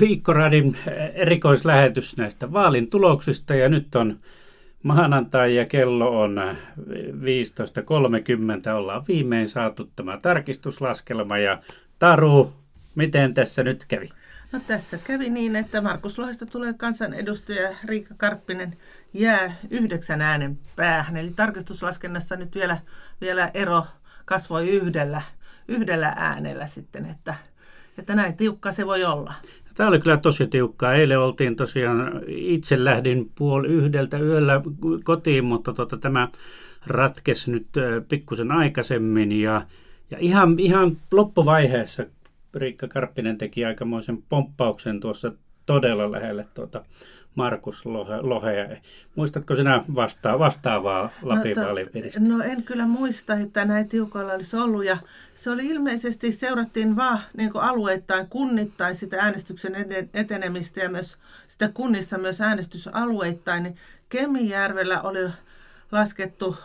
Viikkoradin erikoislähetys näistä vaalin tuloksista ja nyt on maanantai ja kello on 15.30. Ollaan viimein saatu tämä tarkistuslaskelma ja Taru, miten tässä nyt kävi? No tässä kävi niin, että Markus Lohesta tulee kansanedustaja Riikka Karppinen jää yhdeksän äänen päähän. Eli tarkistuslaskennassa nyt vielä, vielä ero kasvoi yhdellä, yhdellä äänellä sitten, että, että näin tiukka se voi olla. Tämä oli kyllä tosi tiukkaa. Eilen oltiin tosiaan, itse lähdin puoli yhdeltä yöllä kotiin, mutta tota, tämä ratkesi nyt pikkusen aikaisemmin ja, ja ihan, ihan loppuvaiheessa Riikka Karppinen teki aikamoisen pomppauksen tuossa todella lähelle tuota Markus Lohe, Lohe. Muistatko sinä vasta- vastaavaa Lapin no, vaalipiiristä? No en kyllä muista, että näin tiukoilla olisi ollut. Ja se oli ilmeisesti, seurattiin vaan niin alueittain, kunnittain sitä äänestyksen etenemistä ja myös sitä kunnissa myös äänestysalueittain. Niin Kemijärvellä oli laskettu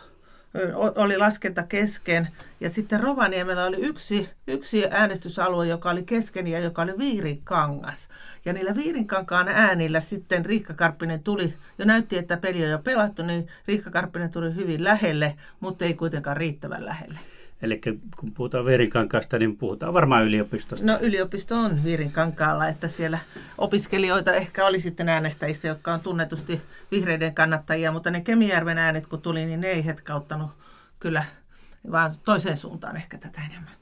oli laskenta kesken. Ja sitten Rovaniemellä oli yksi, yksi äänestysalue, joka oli kesken ja joka oli Viirinkangas. Ja niillä Viirinkankaan äänillä sitten Riikka Karppinen tuli, jo näytti, että peli on jo pelattu, niin Riikka Karppinen tuli hyvin lähelle, mutta ei kuitenkaan riittävän lähelle. Eli kun puhutaan Viirinkankaasta, niin puhutaan varmaan yliopistosta. No yliopisto on Viirinkankaalla, että siellä opiskelijoita ehkä oli sitten äänestäjissä, jotka on tunnetusti vihreiden kannattajia, mutta ne Kemijärven äänet kun tuli, niin ne ei hetkauttanut kyllä, vaan toiseen suuntaan ehkä tätä enemmän.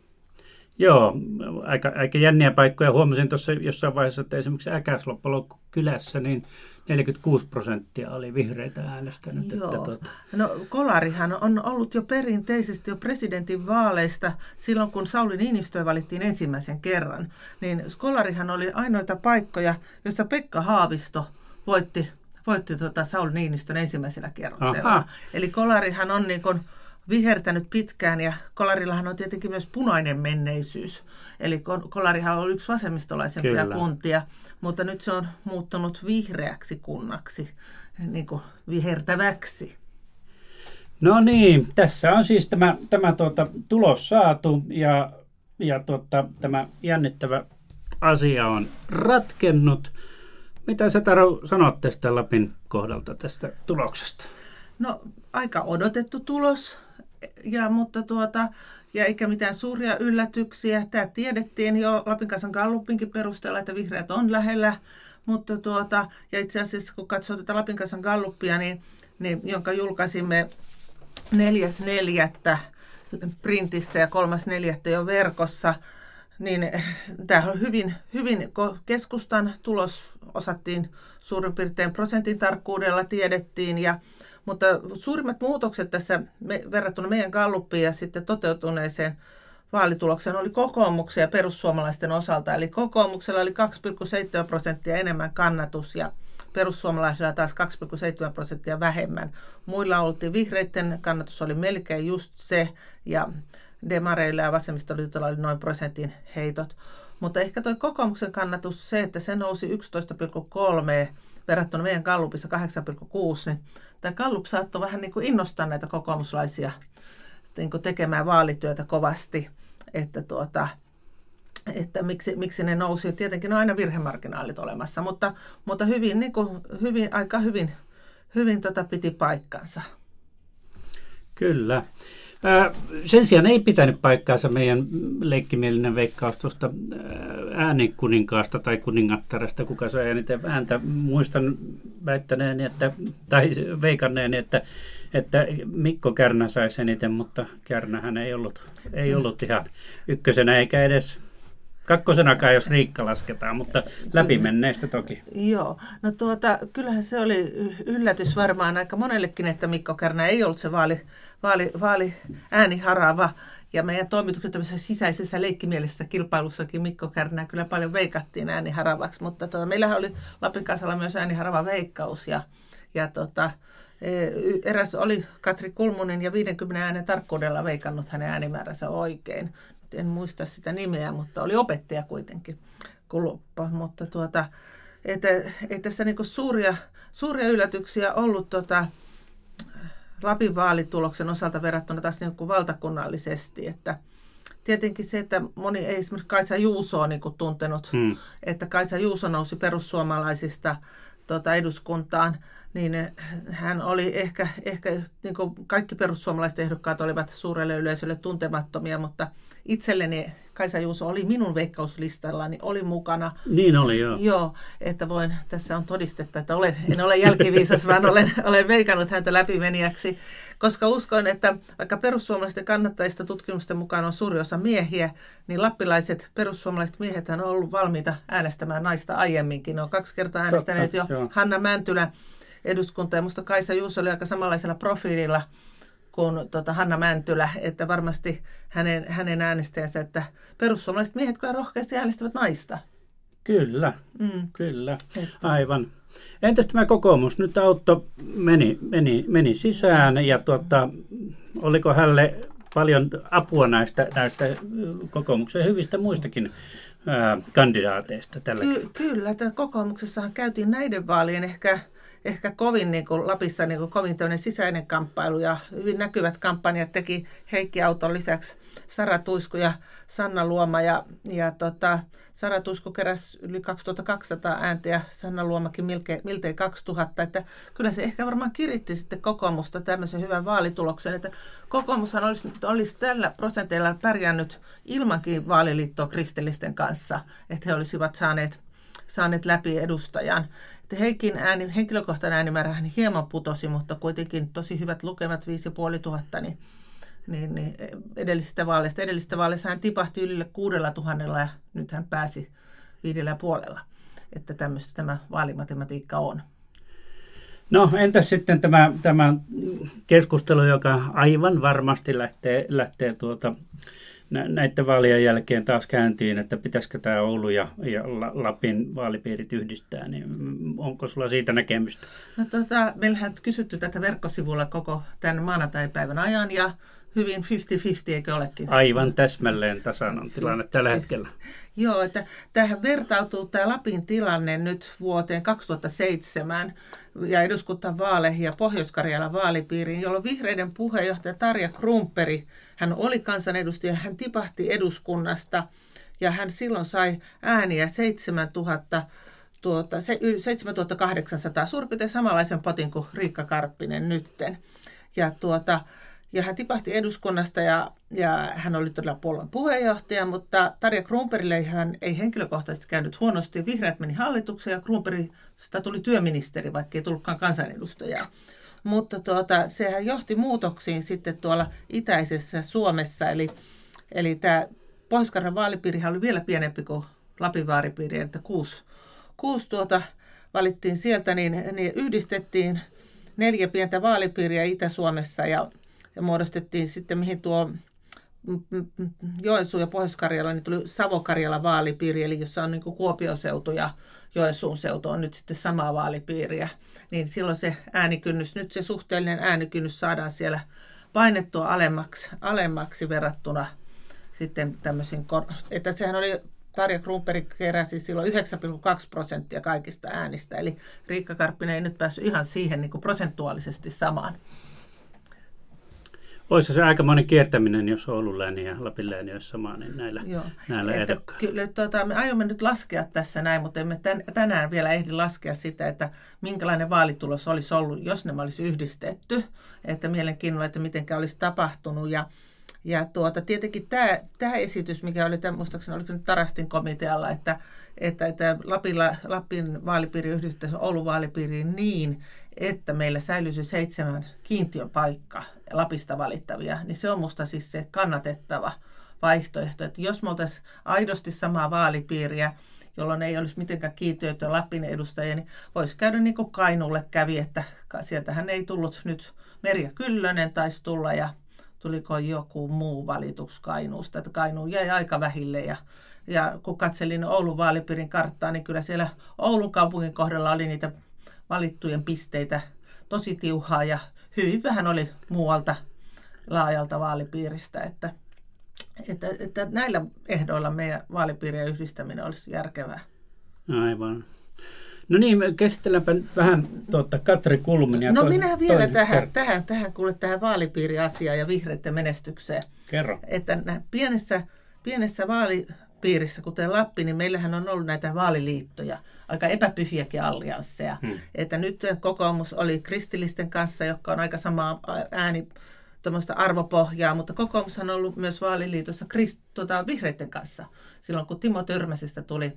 Joo, aika, aika jänniä paikkoja. Huomasin tuossa jossain vaiheessa, että esimerkiksi Äkäsloppo kylässä, niin 46 prosenttia oli vihreitä äänestänyt. Joo. Että tuota... No Kolarihan on ollut jo perinteisesti jo presidentin vaaleista silloin, kun Sauli Niinistö valittiin ensimmäisen kerran. Niin Kolarihan oli ainoita paikkoja, joissa Pekka Haavisto voitti, voitti tuota Sauli Niinistön ensimmäisellä kerroksella. Aha. Eli Kolarihan on niin kuin vihertänyt pitkään ja Kolarillahan on tietenkin myös punainen menneisyys. Eli Kolarihan on yksi vasemmistolaisempia Kyllä. kuntia, mutta nyt se on muuttunut vihreäksi kunnaksi, niin kuin vihertäväksi. No niin, tässä on siis tämä, tämä tuota, tulos saatu ja, ja tuota, tämä jännittävä asia on ratkennut. Mitä sä Taru sanot tästä Lapin kohdalta tästä tuloksesta? No aika odotettu tulos ja, mutta tuota, ja eikä mitään suuria yllätyksiä. Tämä tiedettiin jo Lapin kansan Gallupinkin perusteella, että vihreät on lähellä, mutta tuota, ja itse asiassa kun katsoo tätä Lapin kansan Galluppia, niin, niin, jonka julkaisimme 4.4. printissä ja 3.4. jo verkossa, niin tämä on hyvin, hyvin keskustan tulos osattiin suurin piirtein prosentin tarkkuudella tiedettiin ja mutta suurimmat muutokset tässä me, verrattuna meidän Galluppiin ja sitten toteutuneeseen vaalitulokseen oli kokoomuksen ja perussuomalaisten osalta. Eli kokoomuksella oli 2,7 prosenttia enemmän kannatus ja perussuomalaisilla taas 2,7 prosenttia vähemmän. Muilla oltiin vihreiden kannatus oli melkein just se ja demareilla ja vasemmistoliitolla oli noin prosentin heitot. Mutta ehkä tuo kokoomuksen kannatus se, että se nousi 11,3 verrattuna meidän Gallupissa 8,6, niin tämä Gallup saattoi vähän niin kuin innostaa näitä kokoomuslaisia niin kuin tekemään vaalityötä kovasti, että, tuota, että miksi, miksi ne nousi. Tietenkin on aina virhemarginaalit olemassa, mutta, mutta hyvin, niin kuin, hyvin, aika hyvin, hyvin tota piti paikkansa. Kyllä. Sen sijaan ei pitänyt paikkaansa meidän leikkimielinen veikkaus tuosta äänikuninkaasta tai kuningattarasta, kuka sai eniten ääntä. Muistan väittäneen, että, tai veikanneen, että, että Mikko Kärnä saisi eniten, mutta Kärnähän ei ollut, ei ollut ihan ykkösenä eikä edes Kakkosenakaan, jos Riikka lasketaan, mutta läpimenneistä toki. Joo, no tuota, kyllähän se oli yllätys varmaan aika monellekin, että Mikko Kärnä ei ollut se vaali, vaali, vaali ääniharava. Ja meidän toimitukset sisäisessä leikkimielisessä kilpailussakin Mikko Kärnää kyllä paljon veikattiin ääniharavaksi, mutta tuota, meillähän oli Lapin kansalla myös ääniharava veikkaus ja, ja tota, e, eräs oli Katri Kulmunen ja 50 äänen tarkkuudella veikannut hänen äänimääränsä oikein en muista sitä nimeä, mutta oli opettaja kuitenkin kuluppa. Mutta tuota, että, ei tässä niin suuria, suuria yllätyksiä ollut tota, Lapin vaalituloksen osalta verrattuna taas niin kuin valtakunnallisesti, että tietenkin se, että moni ei esimerkiksi Kaisa Juuso niin kuin tuntenut, hmm. että Kaisa Juuso nousi perussuomalaisista tuota, eduskuntaan, niin hän oli ehkä, ehkä niin kuin kaikki perussuomalaiset ehdokkaat olivat suurelle yleisölle tuntemattomia, mutta itselleni Kaisa Juuso oli minun veikkauslistallani, oli mukana. Niin oli, joo. Joo, että voin, tässä on todistetta, että olen, en ole jälkiviisas, vaan olen, olen veikannut häntä läpimeniäksi, koska uskon, että vaikka perussuomalaisten kannattajista tutkimusten mukaan on suuri osa miehiä, niin lappilaiset perussuomalaiset miehet on ollut valmiita äänestämään naista aiemminkin. Ne on kaksi kertaa äänestäneet Totta, jo. Joo. Hanna Mäntylä eduskunta ja musta Kaisa Juuso oli aika samanlaisella profiililla kuin tota Hanna Mäntylä, että varmasti hänen, hänen äänestäjänsä, että perussuomalaiset miehet kyllä rohkeasti äänestävät naista. Kyllä, mm. kyllä, aivan. Entäs tämä kokoomus? Nyt Autto meni, meni, meni sisään ja tuota, oliko hänelle paljon apua näistä, näistä kokoomuksen hyvistä muistakin ää, kandidaateista tällä Ky- Kyllä, että kokoomuksessahan käytiin näiden vaalien ehkä ehkä kovin niin kuin Lapissa niin kuin kovin sisäinen kamppailu ja hyvin näkyvät kampanjat teki Heikki Auton lisäksi Sara Tuisku ja Sanna Luoma ja, ja tota, Sara Tuisku keräsi yli 2200 ääntä ja Sanna Luomakin miltei, miltei 2000, että kyllä se ehkä varmaan kiritti sitten kokoomusta tämmöisen hyvän vaalituloksen, että kokoomushan olisi, olisi tällä prosenteilla pärjännyt ilmankin vaaliliittoa kristillisten kanssa, että he olisivat saaneet saaneet läpi edustajan. Että Heikin ääni, henkilökohtainen äänimäärä hieman putosi, mutta kuitenkin tosi hyvät lukemat, 5500, niin, niin, niin edellisistä vaaleista. Edellisistä vaaleista hän tipahti yli kuudella tuhannella ja nyt hän pääsi viidellä puolella. Että tämmöistä tämä vaalimatematiikka on. No entäs sitten tämä, tämä keskustelu, joka aivan varmasti lähtee, lähtee tuota, näiden vaalien jälkeen taas kääntiin, että pitäisikö tämä Oulu ja, ja Lapin vaalipiirit yhdistää, niin onko sulla siitä näkemystä? No tota, meillähän kysytty tätä verkkosivulla koko tämän maanantaipäivän ajan ja hyvin 50-50, eikö olekin? Aivan täsmälleen tasan on tilanne tällä hetkellä. Joo, että tähän vertautuu tämä Lapin tilanne nyt vuoteen 2007 ja eduskuntavaaleihin ja Pohjois-Karjalan vaalipiiriin, jolloin vihreiden puheenjohtaja Tarja Krumperi, hän oli kansanedustaja, hän tipahti eduskunnasta ja hän silloin sai ääniä 7000 tuota, 7800, suurin piirtein samanlaisen potin kuin Riikka Karppinen nytten. Ja tuota, ja hän tipahti eduskunnasta ja, ja hän oli todella puolueen puheenjohtaja, mutta Tarja Kruunperille hän ei henkilökohtaisesti käynyt huonosti. Vihreät meni hallitukseen ja Kruunperista tuli työministeri, vaikka ei tullutkaan kansanedustajaa. Mutta tuota, sehän johti muutoksiin sitten tuolla itäisessä Suomessa, eli, eli tämä pohjois vaalipiiri oli vielä pienempi kuin Lapin vaalipiiri, että kuusi, kuusi tuota valittiin sieltä, niin, niin yhdistettiin neljä pientä vaalipiiriä Itä-Suomessa ja ja muodostettiin sitten, mihin tuo Joensuu ja Pohjois-Karjala, niin tuli Savo-Karjala vaalipiiri, eli jossa on niin Kuopion seutu ja Joensuun seutu on nyt sitten samaa vaalipiiriä. Niin silloin se äänikynnys, nyt se suhteellinen äänikynnys saadaan siellä painettua alemmaksi, alemmaksi verrattuna sitten tämmöisiin, että sehän oli Tarja Krumperi keräsi silloin 9,2 prosenttia kaikista äänistä, eli Riikka Karppinen ei nyt päässyt ihan siihen niin kuin prosentuaalisesti samaan. Olisi se aikamoinen kiertäminen, jos Oulun lääni ja Lapin lääni olisi sama, niin näillä, Joo. näillä että, Kyllä, tuota, me aiomme nyt laskea tässä näin, mutta emme tän, tänään vielä ehdi laskea sitä, että minkälainen vaalitulos olisi ollut, jos ne olisi yhdistetty. Että mielenkiinnolla, että miten olisi tapahtunut. Ja, ja tuota, tietenkin tämä, tämä esitys, mikä oli, muistaakseni oliko nyt Tarastin komitealla, että, että, että Lapilla, Lapin vaalipiiri yhdistetään Oulun vaalipiiriin niin, että meillä säilyisi seitsemän kiintiöpaikkaa Lapista valittavia, niin se on musta siis se kannatettava vaihtoehto. Että jos me oltaisiin aidosti samaa vaalipiiriä, jolloin ei olisi mitenkään kiintiöitä Lapin edustajia, niin voisi käydä niin kuin Kainuulle kävi, että sieltähän ei tullut nyt Merja Kyllönen taisi tulla ja tuliko joku muu valituksi Kainuusta, että Kainuu jäi aika vähille ja ja kun katselin Oulun vaalipiirin karttaa, niin kyllä siellä Oulun kaupungin kohdalla oli niitä valittujen pisteitä tosi tiuhaa ja hyvin vähän oli muualta laajalta vaalipiiristä, että, että, että näillä ehdoilla meidän vaalipiirien yhdistäminen olisi järkevää. Aivan. No niin, käsitelläänpä vähän tuota Katri Kulmin. no minä vielä tähän, tähän, tähän, kuule, tähän vaalipiiriasiaan ja vihreiden menestykseen. Kerro. Että pienessä, pienessä vaalipiirissä, kuten Lappi, niin meillähän on ollut näitä vaaliliittoja, aika epäpyhiäkin alliansseja. Hmm. Että nyt kokoomus oli kristillisten kanssa, jotka on aika sama ääni tuommoista arvopohjaa, mutta kokoomus on ollut myös vaaliliitossa krist, tuota, vihreiden kanssa. Silloin kun Timo Törmäsestä tuli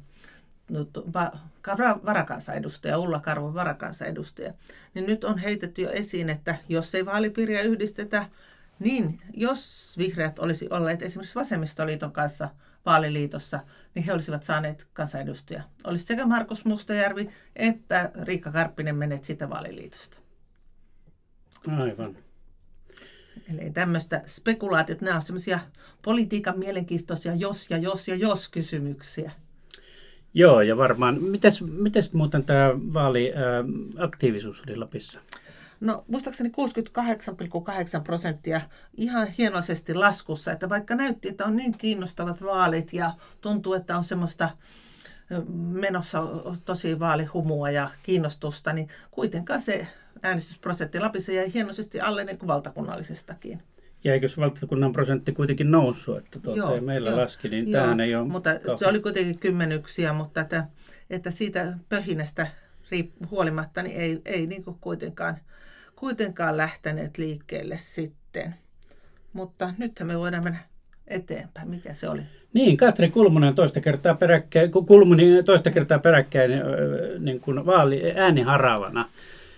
varakansanedustaja, Ulla Karvon varakansanedustaja, niin nyt on heitetty jo esiin, että jos ei vaalipiiriä yhdistetä, niin jos vihreät olisi olleet esimerkiksi vasemmistoliiton kanssa vaaliliitossa, niin he olisivat saaneet kansanedustaja. Olisi sekä Markus Mustajärvi että Riikka Karppinen menet sitä vaaliliitosta. Aivan. Eli tämmöistä spekulaatiot, nämä on semmoisia politiikan mielenkiintoisia jos ja jos ja jos kysymyksiä. Joo, ja varmaan. Mites, mites muuten tämä vaaliaktiivisuus oli Lapissa? No muistaakseni 68,8 prosenttia ihan hienoisesti laskussa, että vaikka näytti, että on niin kiinnostavat vaalit ja tuntuu, että on semmoista menossa tosi vaalihumua ja kiinnostusta, niin kuitenkaan se äänestysprosentti Lapissa jäi hienosti alle niin kuin valtakunnallisestakin. Ja eikö valtakunnan prosentti kuitenkin noussut, että tuota, joo, ei meillä joo, laski, niin joo, tämähän ei ole... Mutta kauhean. se oli kuitenkin kymmenyksiä, mutta että, että siitä pöhinästä huolimatta niin ei, ei niin kuin kuitenkaan, kuitenkaan lähteneet liikkeelle sitten. Mutta nythän me voidaan mennä eteenpäin. Mikä se oli? Niin, Katri Kulmunen toista kertaa peräkkäin, Kulmuni toista kertaa peräkkäin niin kuin vaali, ääniharavana.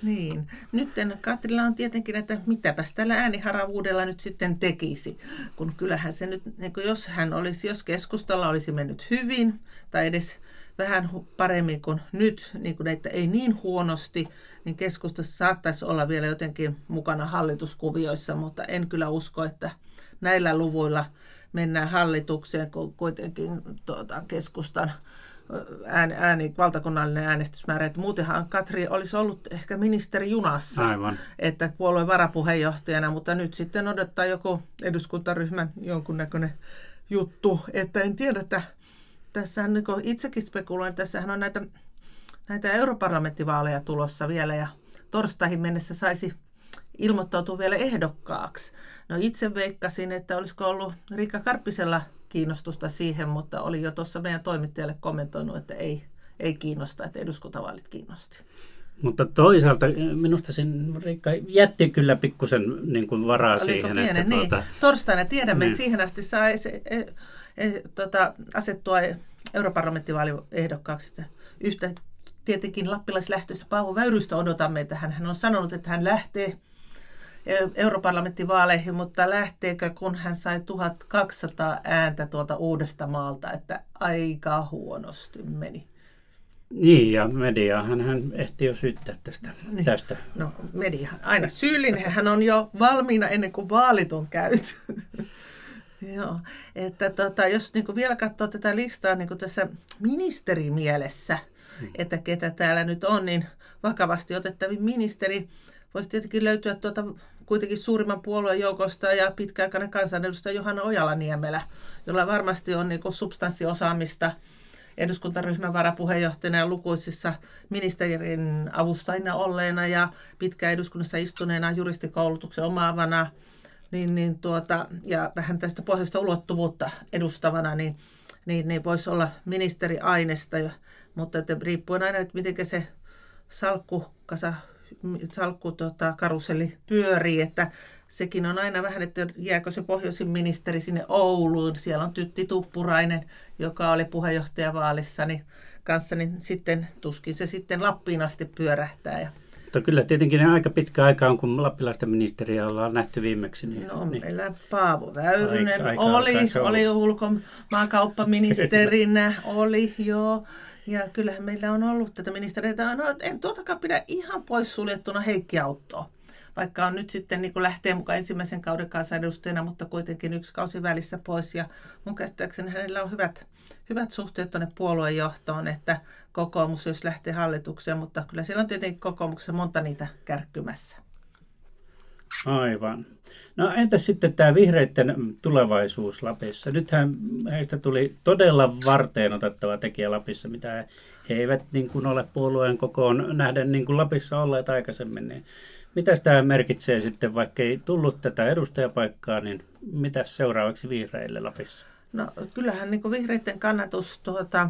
Niin. Nyt Katrilla on tietenkin, että mitäpäs tällä ääniharavuudella nyt sitten tekisi. Kun kyllähän se nyt, niin jos hän olisi, jos keskustalla olisi mennyt hyvin, tai edes vähän paremmin kuin nyt, niin kuin että ei niin huonosti, niin keskustassa saattaisi olla vielä jotenkin mukana hallituskuvioissa, mutta en kyllä usko, että näillä luvuilla mennään hallitukseen, kun kuitenkin tuota, keskustan ääni, ääni, valtakunnallinen äänestysmäärä. Että muutenhan Katri olisi ollut ehkä ministeri junassa, Aivan. että puolueen varapuheenjohtajana, mutta nyt sitten odottaa joku eduskuntaryhmän jonkunnäköinen juttu, että en tiedä, että tässä niin itsekin spekuloin, tässähän on näitä, näitä europarlamenttivaaleja tulossa vielä ja torstaihin mennessä saisi ilmoittautua vielä ehdokkaaksi. No itse veikkasin, että olisiko ollut Riikka Karppisella kiinnostusta siihen, mutta oli jo tuossa meidän toimittajalle kommentoinut, että ei, ei kiinnosta, että eduskuntavaalit kiinnosti. Mutta toisaalta minusta sen Riikka jätti kyllä pikkusen niin kuin varaa Oliko siihen. Pienen, että niin. tuota... Torstaina tiedämme, niin. että siihen asti saa se, e, e, tota, asettua europarlamenttivaaliehdokkaaksi. Yhtä tietenkin lappilaislähtöistä Paavo Väyrystä odotamme, että hän, hän on sanonut, että hän lähtee – europarlamenttivaaleihin, mutta lähteekö, kun hän sai 1200 ääntä tuolta uudesta maalta, että aika huonosti meni. Niin, ja media, hän, hän ehti jo syyttää tästä. Niin. tästä. No, media aina syyllinen. Hän on jo valmiina ennen kuin vaalit on käyty. Joo, että tota, jos niin kuin vielä katsoo tätä listaa niin kuin tässä ministerimielessä, hmm. että ketä täällä nyt on, niin vakavasti otettavin ministeri voisi tietenkin löytyä tuota, kuitenkin suurimman puolueen joukosta ja pitkäaikainen kansanedustaja Johanna Ojala-Niemelä, jolla varmasti on niin substanssiosaamista eduskuntaryhmän varapuheenjohtajana ja lukuisissa ministerin avustajina olleena ja pitkään eduskunnassa istuneena juristikoulutuksen omaavana niin, niin tuota, ja vähän tästä pohjoista ulottuvuutta edustavana, niin, niin, niin voisi olla ministeriainesta, mutta että riippuen aina, että miten se salkkukasa salkku tota, karuselli pyörii, että sekin on aina vähän, että jääkö se pohjoisin ministeri sinne Ouluun. Siellä on Tytti Tuppurainen, joka oli puheenjohtajavaalissa niin kanssa, niin sitten tuskin se sitten Lappiin asti pyörähtää. Ja mutta kyllä tietenkin aika pitkä aika on, kun lappilaista ministeriä ollaan nähty viimeksi. Niin, no niin. meillä Paavo Väyrynen aika, aika oli, oli ulkomaankauppaministerinä, oli joo. Ja kyllähän meillä on ollut tätä ministeriä, no, en tuotakaan pidä ihan pois suljettuna Heikki Auttoa. Vaikka on nyt sitten niin kuin lähtee mukaan ensimmäisen kauden kansanedustajana, mutta kuitenkin yksi kausi välissä pois. Ja mun käsittääkseni hänellä on hyvät, hyvät suhteet tuonne puoluejohtoon, että kokoomus jos lähtee hallitukseen, mutta kyllä siellä on tietenkin kokoomuksessa monta niitä kärkkymässä. Aivan. No entäs sitten tämä vihreiden tulevaisuus Lapissa? Nythän heistä tuli todella varteen otettava tekijä Lapissa, mitä he eivät niin kuin ole puolueen kokoon nähden niin kuin Lapissa olleet aikaisemmin. Niin mitä tämä merkitsee sitten, vaikka ei tullut tätä edustajapaikkaa, niin mitä seuraavaksi vihreille Lapissa? No kyllähän niin kuin vihreiden kannatus, tuota,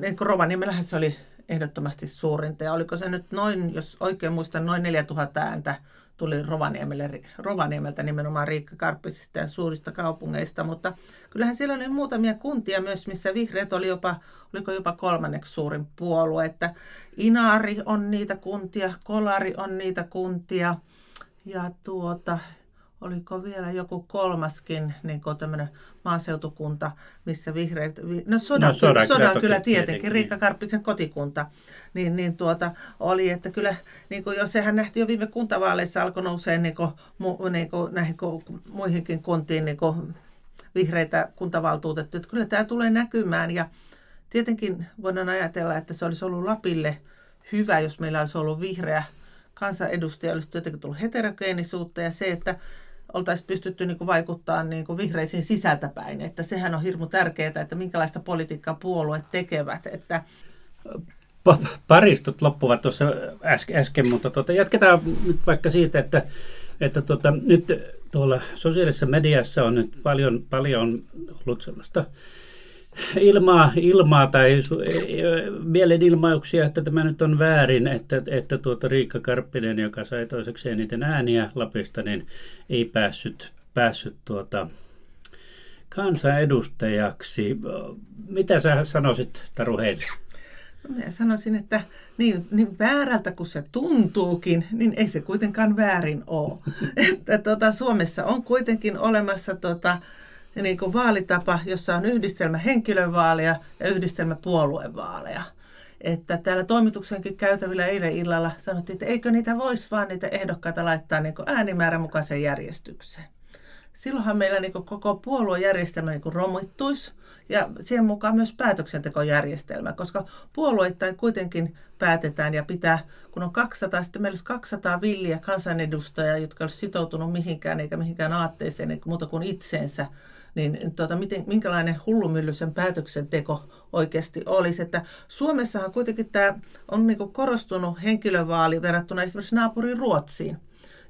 niin kuin Rovaniemellähän se oli ehdottomasti suurinta. Ja oliko se nyt noin, jos oikein muistan, noin 4000 ääntä tuli Rovaniemelle, Rovaniemeltä nimenomaan Riikka Karppisista ja suurista kaupungeista, mutta kyllähän siellä oli muutamia kuntia myös, missä vihreät oli jopa, oliko jopa kolmanneksi suurin puolue, että Inaari on niitä kuntia, Kolari on niitä kuntia ja tuota, oliko vielä joku kolmaskin niin tämmöinen maaseutukunta, missä vihreät, no sodan, no, sodan, sodan kyllä tietenkin, tietenkin, Riikka Karppisen kotikunta, niin, niin tuota, oli, että kyllä, niin kuin jo sehän nähtiin jo viime kuntavaaleissa alkoi nousee niin kuin, mu, niin kuin, näihin kuin, muihinkin kuntiin niin kuin, vihreitä kuntavaluutettuja, että kyllä tämä tulee näkymään. Ja tietenkin voidaan ajatella, että se olisi ollut Lapille hyvä, jos meillä olisi ollut vihreä kansanedustaja, olisi jotenkin tullut heterogeenisuutta ja se, että oltaisiin pystytty niin kuin vaikuttaa niin kuin vihreisiin sisältäpäin. Että sehän on hirmu tärkeää, että minkälaista politiikkaa puolueet tekevät. Että Paristut loppuvat tuossa äsken mutta tuota, jatketaan nyt vaikka siitä, että, että tuota, nyt tuolla sosiaalisessa mediassa on nyt paljon, paljon ollut sellaista ilmaa, ilmaa tai mielenilmauksia, että tämä nyt on väärin, että, että tuota Riikka Karppinen, joka sai toiseksi eniten ääniä Lapista, niin ei päässyt, päässyt tuota, kansanedustajaksi. Mitä sä sanoisit, Taru Heili? No, minä sanoisin, että niin, niin väärältä kuin se tuntuukin, niin ei se kuitenkaan väärin ole. että tota, Suomessa on kuitenkin olemassa tota, niin kuin vaalitapa, jossa on yhdistelmä henkilövaaleja ja yhdistelmä puoluevaaleja. Että täällä toimituksenkin käytävillä eilen illalla sanottiin, että eikö niitä voisi vaan niitä ehdokkaita laittaa niin äänimäärän mukaiseen järjestykseen. Silloinhan meillä niin koko puoluejärjestelmä niin romittuisi ja siihen mukaan myös päätöksentekojärjestelmä, koska puolueittain kuitenkin päätetään ja pitää, kun on 200, sitten meillä olisi 200 villiä kansanedustajaa, jotka olisi sitoutunut mihinkään eikä mihinkään aatteeseen eikä muuta kuin itseensä, niin tuota, miten, minkälainen hullumyllyisen päätöksenteko oikeasti olisi. Että Suomessahan kuitenkin tämä on niin korostunut henkilövaali verrattuna esimerkiksi naapuriin Ruotsiin,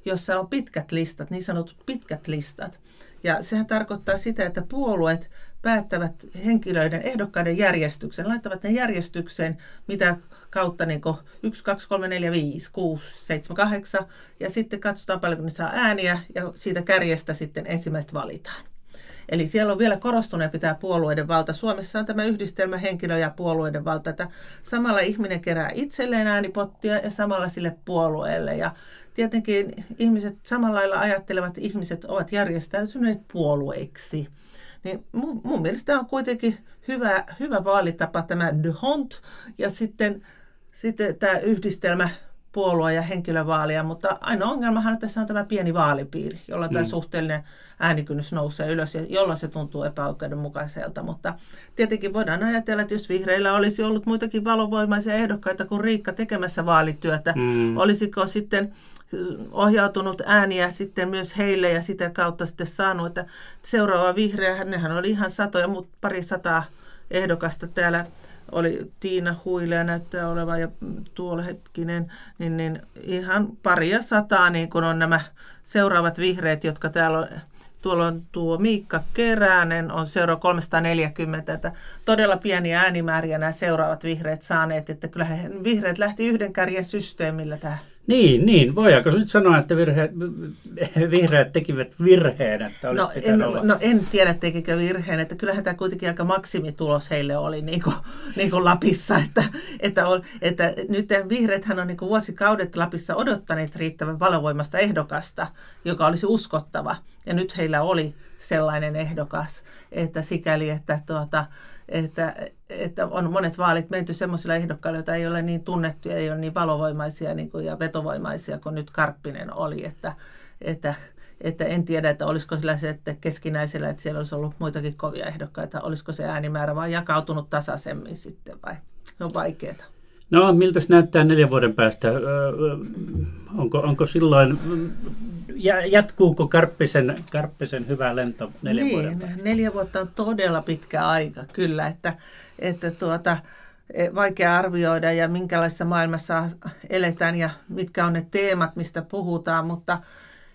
jossa on pitkät listat, niin sanotut pitkät listat. Ja sehän tarkoittaa sitä, että puolueet päättävät henkilöiden ehdokkaiden järjestyksen, laittavat ne järjestykseen, mitä kautta niin 1, 2, 3, 4, 5, 6, 7, 8 ja sitten katsotaan paljonko ne saa ääniä ja siitä kärjestä sitten ensimmäistä valitaan. Eli siellä on vielä korostuneempi tämä puolueiden valta. Suomessa on tämä yhdistelmä henkilö- ja puolueiden valta, että samalla ihminen kerää itselleen äänipottia ja samalla sille puolueelle. Ja tietenkin ihmiset, samalla lailla ajattelevat ihmiset ovat järjestäytyneet puolueiksi. Niin mun, mun mielestä on kuitenkin hyvä, hyvä vaalitapa tämä Hunt ja sitten, sitten tämä yhdistelmä puolue- ja henkilövaalia, mutta ainoa ongelmahan tässä on tämä pieni vaalipiiri, jolloin mm. tämä suhteellinen äänikynnys nousee ylös ja jolloin se tuntuu epäoikeudenmukaiselta. Mutta tietenkin voidaan ajatella, että jos vihreillä olisi ollut muitakin valovoimaisia ehdokkaita kuin Riikka tekemässä vaalityötä, mm. olisiko sitten ohjautunut ääniä sitten myös heille ja sitä kautta sitten saanut, että seuraava vihreä, hänhän oli ihan satoja, mutta pari sataa ehdokasta täällä oli Tiina Huilea näyttää olevan ja tuolla hetkinen, niin, niin ihan paria sataa niin kun on nämä seuraavat vihreät, jotka täällä on Tuolla on tuo Miikka Keränen, on seuraava 340, että todella pieniä äänimääriä nämä seuraavat vihreät saaneet, että kyllä vihreät lähti yhden kärjen systeemillä tähän. Niin, niin. Voidaanko nyt sanoa, että virhe, vihreät tekivät virheen? Että no, en, olla... no en tiedä tekikö virheen, että kyllähän tämä kuitenkin aika maksimitulos heille oli niin kuin, niin kuin Lapissa, että, että, on, että nyt vihreäthän on niin kuin vuosikaudet Lapissa odottaneet riittävän valovoimasta ehdokasta, joka olisi uskottava. Ja nyt heillä oli sellainen ehdokas, että sikäli, että tuota, että, että on monet vaalit menty semmoisilla ehdokkailla, joita ei ole niin tunnettuja, ei ole niin valovoimaisia niin kuin, ja vetovoimaisia kuin nyt Karppinen oli. Että, että, että en tiedä, että olisiko sillä se, että keskinäisellä, että siellä olisi ollut muitakin kovia ehdokkaita, olisiko se äänimäärä vain jakautunut tasaisemmin sitten vai? On vaikeaa. No, miltä se näyttää neljän vuoden päästä? Onko, onko silloin, jatkuuko Karppisen, Karppisen hyvä lento neljän niin, vuoden päästä? Neljä vuotta on todella pitkä aika, kyllä, että, että tuota, e, vaikea arvioida ja minkälaisessa maailmassa eletään ja mitkä on ne teemat, mistä puhutaan, mutta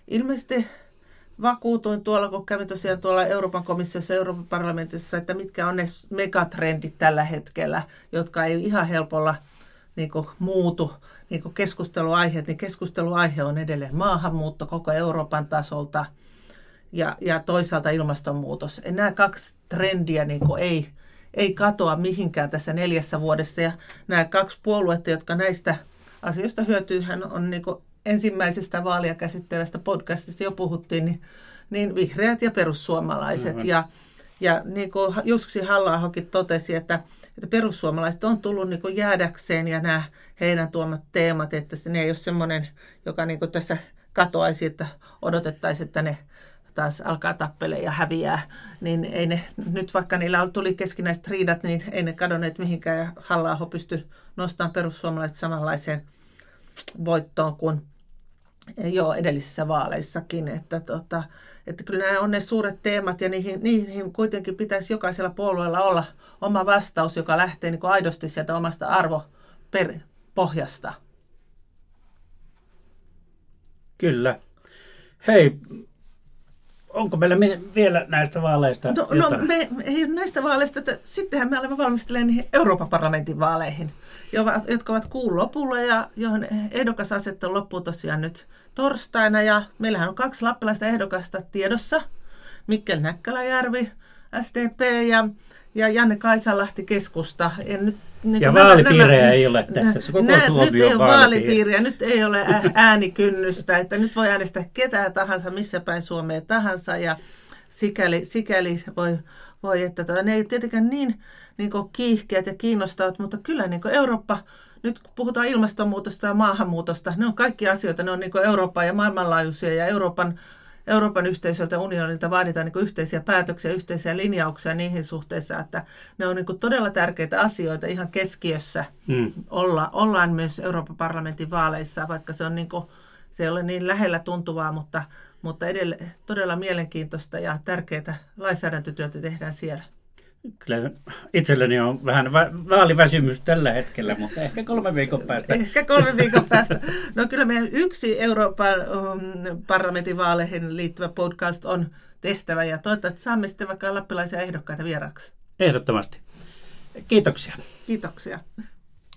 ilmeisesti vakuutuin tuolla, kun kävin tosiaan tuolla Euroopan komissiossa, Euroopan parlamentissa, että mitkä on ne megatrendit tällä hetkellä, jotka ei ihan helpolla niin kuin, muutu niin kuin keskusteluaiheet, niin keskusteluaihe on edelleen maahanmuutto koko Euroopan tasolta ja, ja toisaalta ilmastonmuutos. Ja nämä kaksi trendiä niin kuin ei, ei katoa mihinkään tässä neljässä vuodessa ja nämä kaksi puoluetta, jotka näistä asioista hyötyy, hän on niin kuin ensimmäisestä vaalia käsittelevästä podcastista jo puhuttiin, niin, niin vihreät ja perussuomalaiset. Mm-hmm. Ja, ja niin kuin Jussi halla totesi, että, että perussuomalaiset on tullut niin jäädäkseen ja nämä heidän tuomat teemat, että ne ei ole semmoinen, joka niin tässä katoaisi, että odotettaisiin, että ne taas alkaa tappele ja häviää, niin ei ne, nyt vaikka niillä tuli keskinäiset riidat, niin ei ne kadonneet mihinkään ja halla pysty nostamaan perussuomalaiset samanlaiseen voittoon kuin jo edellisissä vaaleissakin, että, tota, että kyllä nämä on ne suuret teemat ja niihin, niihin kuitenkin pitäisi jokaisella puolueella olla oma vastaus, joka lähtee niin aidosti sieltä omasta arvopohjasta. Kyllä. Hei, onko meillä vielä näistä vaaleista No, no me, ei näistä vaaleista, että sittenhän me olemme valmistelemaan niihin Euroopan parlamentin vaaleihin jotka ovat kuun lopulla ja johon ehdokasasettelu loppuu tosiaan nyt torstaina. Ja meillähän on kaksi lappilaista ehdokasta tiedossa. Mikkel Näkkäläjärvi, SDP ja, ja Janne Kaisalahti keskusta. En nyt niin ja vaalipiirejä nämä, ei ole tässä, se koko nä, Suomi nyt ei ole vaalipiiriä, nyt ei ole äänikynnystä, että nyt voi äänestää ketään tahansa, missä päin Suomea tahansa. Ja sikäli, sikäli voi, voi että tota, ne ei tietenkään niin niin kiihkeät ja kiinnostavat, mutta kyllä niin Eurooppa, nyt kun puhutaan ilmastonmuutosta ja maahanmuutosta, ne on kaikki asioita, ne on niin Eurooppa ja maailmanlaajuisia ja Euroopan, Euroopan yhteisöltä unionilta vaaditaan niin yhteisiä päätöksiä, yhteisiä linjauksia niihin suhteissa, että ne on niin todella tärkeitä asioita ihan keskiössä. Mm. Olla, ollaan myös Euroopan parlamentin vaaleissa, vaikka se on niin kuin, se ei ole niin lähellä tuntuvaa, mutta, mutta edelleen todella mielenkiintoista ja tärkeää lainsäädäntötyötä tehdään siellä. Kyllä itselleni on vähän vaaliväsymys tällä hetkellä, mutta ehkä kolme viikon päästä. Ehkä kolme viikon päästä. No kyllä meidän yksi Euroopan um, parlamentin vaaleihin liittyvä podcast on tehtävä ja toivottavasti saamme sitten vaikka lappilaisia ehdokkaita vieraaksi. Ehdottomasti. Kiitoksia. Kiitoksia.